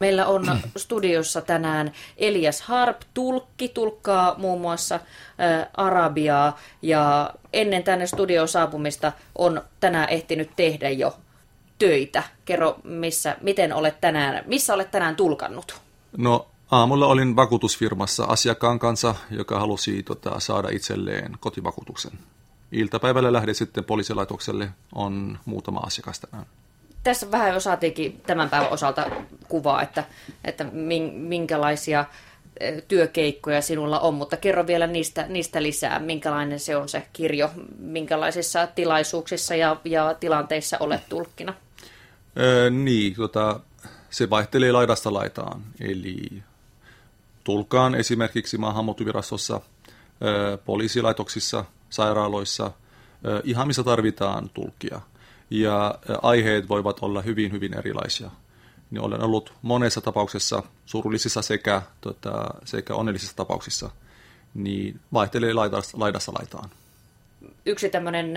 Meillä on studiossa tänään Elias Harp, tulkki, tulkkaa muun muassa ä, arabiaa ja ennen tänne studioon saapumista on tänään ehtinyt tehdä jo töitä. Kerro, missä, miten olet tänään, missä olet tänään tulkannut? No aamulla olin vakuutusfirmassa asiakkaan kanssa, joka halusi tota, saada itselleen kotivakuutuksen. Iltapäivällä lähden sitten poliisilaitokselle, on muutama asiakas tänään tässä vähän jo saatiinkin tämän päivän osalta kuvaa, että, että minkälaisia työkeikkoja sinulla on, mutta kerro vielä niistä, niistä lisää, minkälainen se on se kirjo, minkälaisissa tilaisuuksissa ja, ja tilanteissa olet tulkkina? Öö, niin, tota, se vaihtelee laidasta laitaan, eli tulkaan esimerkiksi maahanmuuttovirastossa, öö, poliisilaitoksissa, sairaaloissa, öö, ihan missä tarvitaan tulkkia – ja aiheet voivat olla hyvin, hyvin erilaisia. Niin olen ollut monessa tapauksessa surullisissa sekä, tota, sekä onnellisissa tapauksissa, niin vaihtelee laidasta, laidasta laitaan. Yksi tämmöinen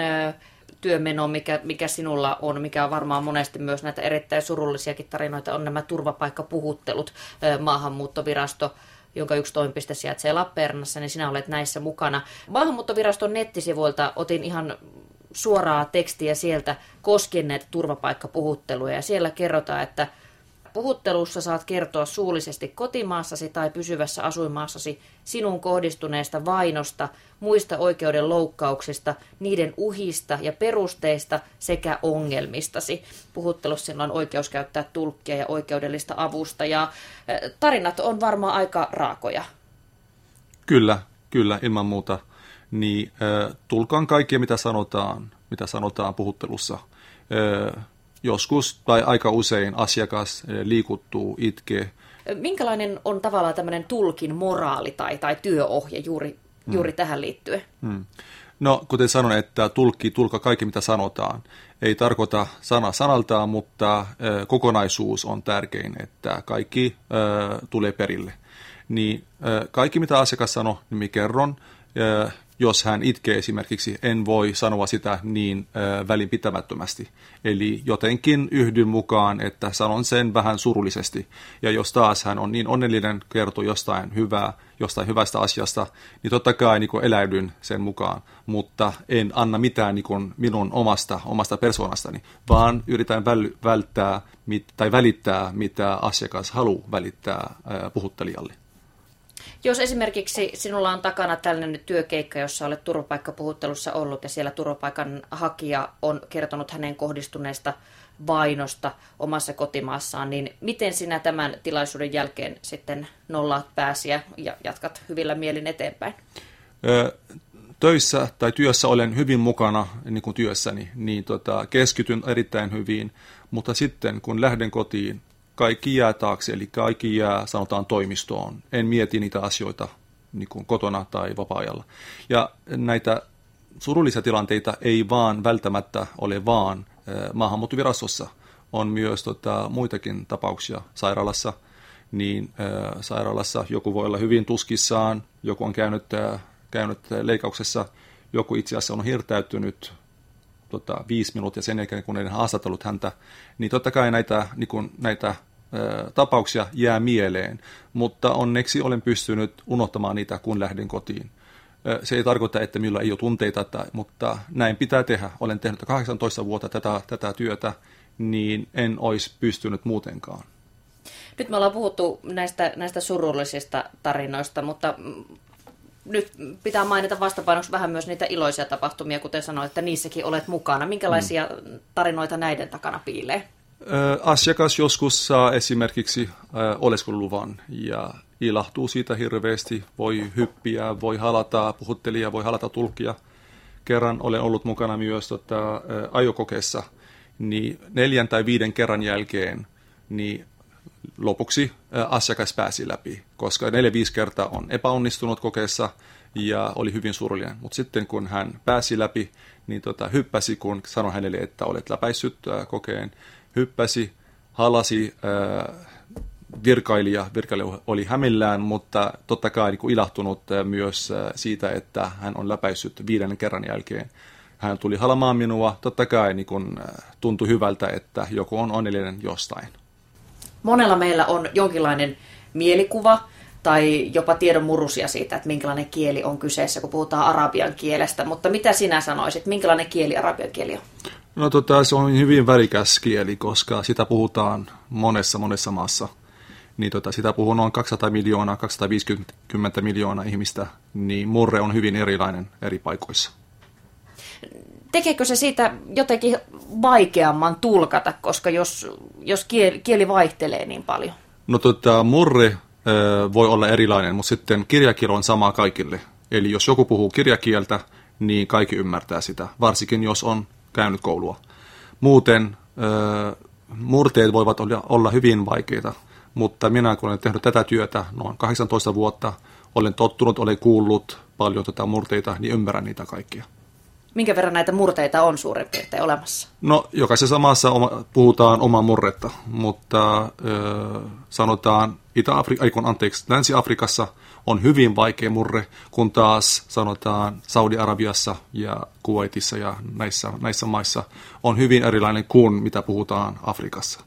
työmeno, mikä, mikä sinulla on, mikä on varmaan monesti myös näitä erittäin surullisiakin tarinoita, on nämä turvapaikkapuhuttelut. Maahanmuuttovirasto jonka yksi toimipiste sijaitsee Lappeenrannassa, niin sinä olet näissä mukana. Maahanmuuttoviraston nettisivuilta otin ihan suoraa tekstiä sieltä koskien näitä turvapaikkapuhutteluja. Ja siellä kerrotaan, että puhuttelussa saat kertoa suullisesti kotimaassasi tai pysyvässä asuinmaassasi sinun kohdistuneesta vainosta, muista oikeuden loukkauksista, niiden uhista ja perusteista sekä ongelmistasi. Puhuttelussa sinulla on oikeus käyttää tulkkia ja oikeudellista avusta ja tarinat on varmaan aika raakoja. Kyllä, kyllä, ilman muuta niin tulkaan kaikkia, mitä sanotaan, mitä sanotaan puhuttelussa. Joskus tai aika usein asiakas liikuttuu, itkee. Minkälainen on tavallaan tämmöinen tulkin moraali tai, tai työohje juuri, hmm. juuri tähän liittyen? Hmm. No, kuten sanoin, että tulkki, tulka kaikki mitä sanotaan. Ei tarkoita sana sanaltaan, mutta äh, kokonaisuus on tärkein, että kaikki äh, tulee perille. Niin äh, kaikki mitä asiakas sanoo, niin minä kerron. Jos hän itkee esimerkiksi, en voi sanoa sitä niin välinpitämättömästi. Eli jotenkin yhdyn mukaan, että sanon sen vähän surullisesti. Ja jos taas hän on niin onnellinen, kertoo jostain hyvää, jostain hyvästä asiasta, niin totta kai niin eläydyn sen mukaan. Mutta en anna mitään niin minun omasta, omasta persoonastani, vaan yritän väl, välttää mit, tai välittää, mitä asiakas haluaa välittää puhuttelijalle. Jos esimerkiksi sinulla on takana tällainen työkeikka, jossa olet turvapaikkapuhuttelussa ollut ja siellä turvapaikan hakija on kertonut hänen kohdistuneesta vainosta omassa kotimaassaan, niin miten sinä tämän tilaisuuden jälkeen sitten nollaat pääsiä ja jatkat hyvillä mielin eteenpäin? töissä tai työssä olen hyvin mukana niin kuin työssäni, niin tota, keskityn erittäin hyvin, mutta sitten kun lähden kotiin, kaikki jää taakse, eli kaikki jää, sanotaan, toimistoon. En mieti niitä asioita niin kuin kotona tai vapaa-ajalla. Ja näitä surullisia tilanteita ei vaan välttämättä ole vaan maahanmuuttovirastossa. On myös tota, muitakin tapauksia sairaalassa. Niin äh, sairaalassa joku voi olla hyvin tuskissaan, joku on käynyt, äh, käynyt leikauksessa, joku itse asiassa on hirtäytynyt tota, viisi minuuttia sen jälkeen, kun ei haastatellut häntä, niin totta kai näitä, niin kuin, näitä tapauksia jää mieleen, mutta onneksi olen pystynyt unohtamaan niitä, kun lähden kotiin. Se ei tarkoita, että minulla ei ole tunteita, mutta näin pitää tehdä. Olen tehnyt 18 vuotta tätä, tätä työtä, niin en olisi pystynyt muutenkaan. Nyt me ollaan puhuttu näistä, näistä surullisista tarinoista, mutta nyt pitää mainita vastapainoksi vähän myös niitä iloisia tapahtumia, kuten sanoit, että niissäkin olet mukana. Minkälaisia mm. tarinoita näiden takana piilee? Asiakas joskus saa esimerkiksi oleskeluluvan ja ilahtuu siitä hirveästi, voi hyppiä, voi halata puhuttelija, voi halata tulkia. Kerran olen ollut mukana myös tota, ajokokeessa, niin neljän tai viiden kerran jälkeen niin lopuksi asiakas pääsi läpi, koska neljä-viisi kertaa on epäonnistunut kokeessa ja oli hyvin surullinen. Mutta sitten kun hän pääsi läpi, niin tota, hyppäsi, kun sanoi hänelle, että olet läpäissyt kokeen, hyppäsi, halasi virkailija, virkailija oli hämillään, mutta totta kai niin kuin ilahtunut myös siitä, että hän on läpäissyt viidennen kerran jälkeen. Hän tuli halamaan minua, totta kai niin kuin, tuntui hyvältä, että joku on onnellinen jostain. Monella meillä on jonkinlainen mielikuva tai jopa tiedon murusia siitä, että minkälainen kieli on kyseessä, kun puhutaan arabian kielestä. Mutta mitä sinä sanoisit, minkälainen kieli arabian kieli on? No tota, se on hyvin värikäs kieli, koska sitä puhutaan monessa monessa maassa. Niin tota, sitä puhuu noin 200 miljoonaa, 250 miljoonaa ihmistä, niin murre on hyvin erilainen eri paikoissa. Tekeekö se siitä jotenkin vaikeamman tulkata, koska jos, jos kieli, kieli vaihtelee niin paljon? No tota, murre voi olla erilainen, mutta sitten kirjakielo on sama kaikille. Eli jos joku puhuu kirjakieltä, niin kaikki ymmärtää sitä, varsinkin jos on käynyt koulua. Muuten murteet voivat olla hyvin vaikeita, mutta minä kun olen tehnyt tätä työtä noin 18 vuotta, olen tottunut, olen kuullut paljon tätä murteita, niin ymmärrän niitä kaikkia. Minkä verran näitä murteita on suurin piirtein olemassa? No, jokaisessa maassa oma, puhutaan omaa murretta, mutta ö, sanotaan Itä-Afrikassa, anteeksi, Länsi-Afrikassa on hyvin vaikea murre, kun taas sanotaan Saudi-Arabiassa ja Kuwaitissa ja näissä, näissä maissa on hyvin erilainen kuin mitä puhutaan Afrikassa.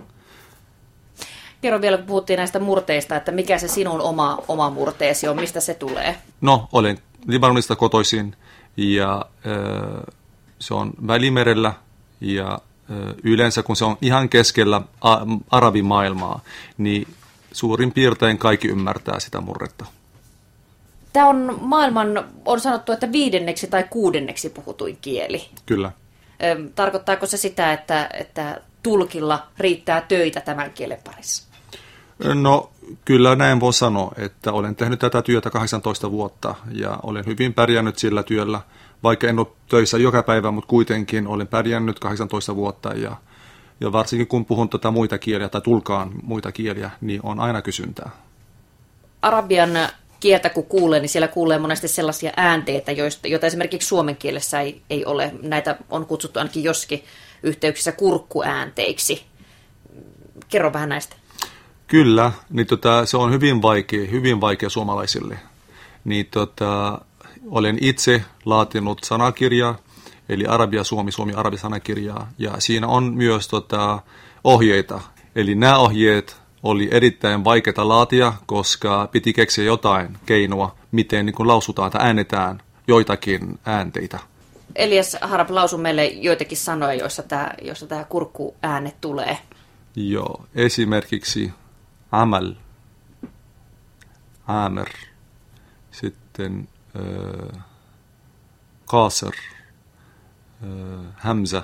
Kerro vielä, kun puhuttiin näistä murteista, että mikä se sinun oma, oma murteesi on, mistä se tulee? No, olen Libanonista kotoisin ja se on Välimerellä ja yleensä kun se on ihan keskellä arabimaailmaa, niin suurin piirtein kaikki ymmärtää sitä murretta. Tämä on maailman, on sanottu, että viidenneksi tai kuudenneksi puhutuin kieli. Kyllä. Tarkoittaako se sitä, että, että tulkilla riittää töitä tämän kielen parissa? No kyllä näin voi sanoa, että olen tehnyt tätä työtä 18 vuotta ja olen hyvin pärjännyt sillä työllä. Vaikka en ole töissä joka päivä, mutta kuitenkin olen pärjännyt 18 vuotta ja, ja varsinkin kun puhun tätä muita kieliä tai tulkaan muita kieliä, niin on aina kysyntää. Arabian kieltä kun kuulee, niin siellä kuulee monesti sellaisia äänteitä, joista, joita esimerkiksi suomen kielessä ei, ei ole. Näitä on kutsuttu ainakin joskin yhteyksissä kurkkuäänteiksi. Kerro vähän näistä. Kyllä, niin tota, se on hyvin vaikea, hyvin vaikea suomalaisille. Niin tota, olen itse laatinut sanakirjaa, eli Arabia Suomi, Suomi Arabia sanakirjaa, ja siinä on myös tota, ohjeita. Eli nämä ohjeet oli erittäin vaikeita laatia, koska piti keksiä jotain keinoa, miten niin kun lausutaan tai äänetään joitakin äänteitä. Elias Harap lausu meille joitakin sanoja, joissa tämä, joissa tämä kurkkuääne tulee. Joo, esimerkiksi amal, aamer, sitten äh, kaaser, äh, hamza,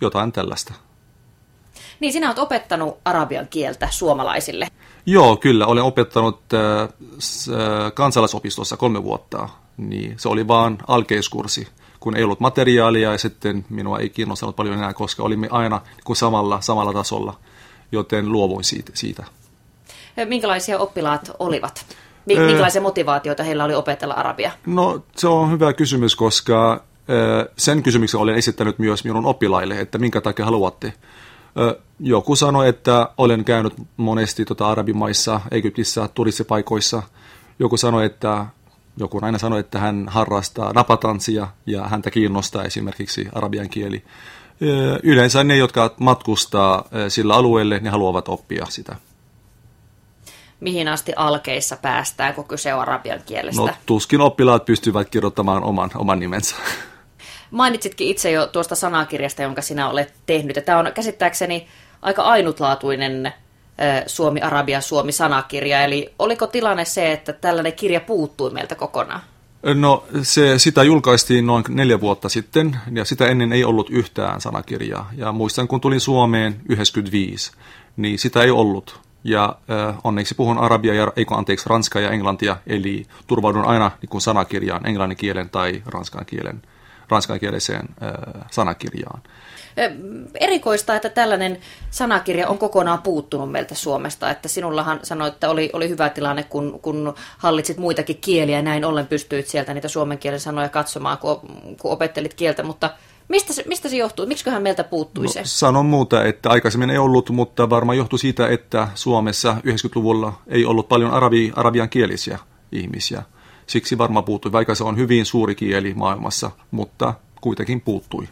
jotain tällaista. Niin sinä olet opettanut arabian kieltä suomalaisille. Joo, kyllä. Olen opettanut äh, kansalaisopistossa kolme vuotta. Niin se oli vaan alkeiskurssi, kun ei ollut materiaalia ja sitten minua ei kiinnostanut paljon enää, koska olimme aina kuin samalla, samalla tasolla, joten luovuin siitä. siitä. Minkälaisia oppilaat olivat? Minkälaisia motivaatioita heillä oli opetella arabia? No se on hyvä kysymys, koska sen kysymyksen olen esittänyt myös minun oppilaille, että minkä takia haluatte. Joku sanoi, että olen käynyt monesti tota arabimaissa, Egyptissä, turistipaikoissa. Joku sanoi, että joku aina sanoi, että hän harrastaa napatanssia ja häntä kiinnostaa esimerkiksi arabian kieli. Yleensä ne, jotka matkustaa sillä alueelle, ne haluavat oppia sitä mihin asti alkeissa päästään, kun kyse on arabian kielestä? No tuskin oppilaat pystyvät kirjoittamaan oman, oman nimensä. Mainitsitkin itse jo tuosta sanakirjasta, jonka sinä olet tehnyt. Ja tämä on käsittääkseni aika ainutlaatuinen Suomi-Arabia Suomi-sanakirja. Eli oliko tilanne se, että tällainen kirja puuttui meiltä kokonaan? No se, sitä julkaistiin noin neljä vuotta sitten ja sitä ennen ei ollut yhtään sanakirjaa. Ja muistan kun tulin Suomeen 95, niin sitä ei ollut. Ja äh, onneksi puhun arabia ja eikö anteeksi ranskaa ja englantia, eli turvaudun aina niin kuin sanakirjaan, englannin kielen tai ranskan kielen, ranskankieliseen äh, sanakirjaan. Erikoista, että tällainen sanakirja on kokonaan puuttunut meiltä Suomesta. Että sinullahan sanoit, että oli, oli hyvä tilanne, kun, kun hallitsit muitakin kieliä näin ollen pystyit sieltä niitä suomen kielen sanoja katsomaan, kun, kun opettelit kieltä, mutta Mistä se, mistä se johtuu? Miksiköhän meiltä puuttui no, se? Sanon muuta, että aikaisemmin ei ollut, mutta varmaan johtui siitä, että Suomessa 90-luvulla ei ollut paljon arabi, arabian kielisiä ihmisiä. Siksi varmaan puuttui, vaikka se on hyvin suuri kieli maailmassa, mutta kuitenkin puuttui.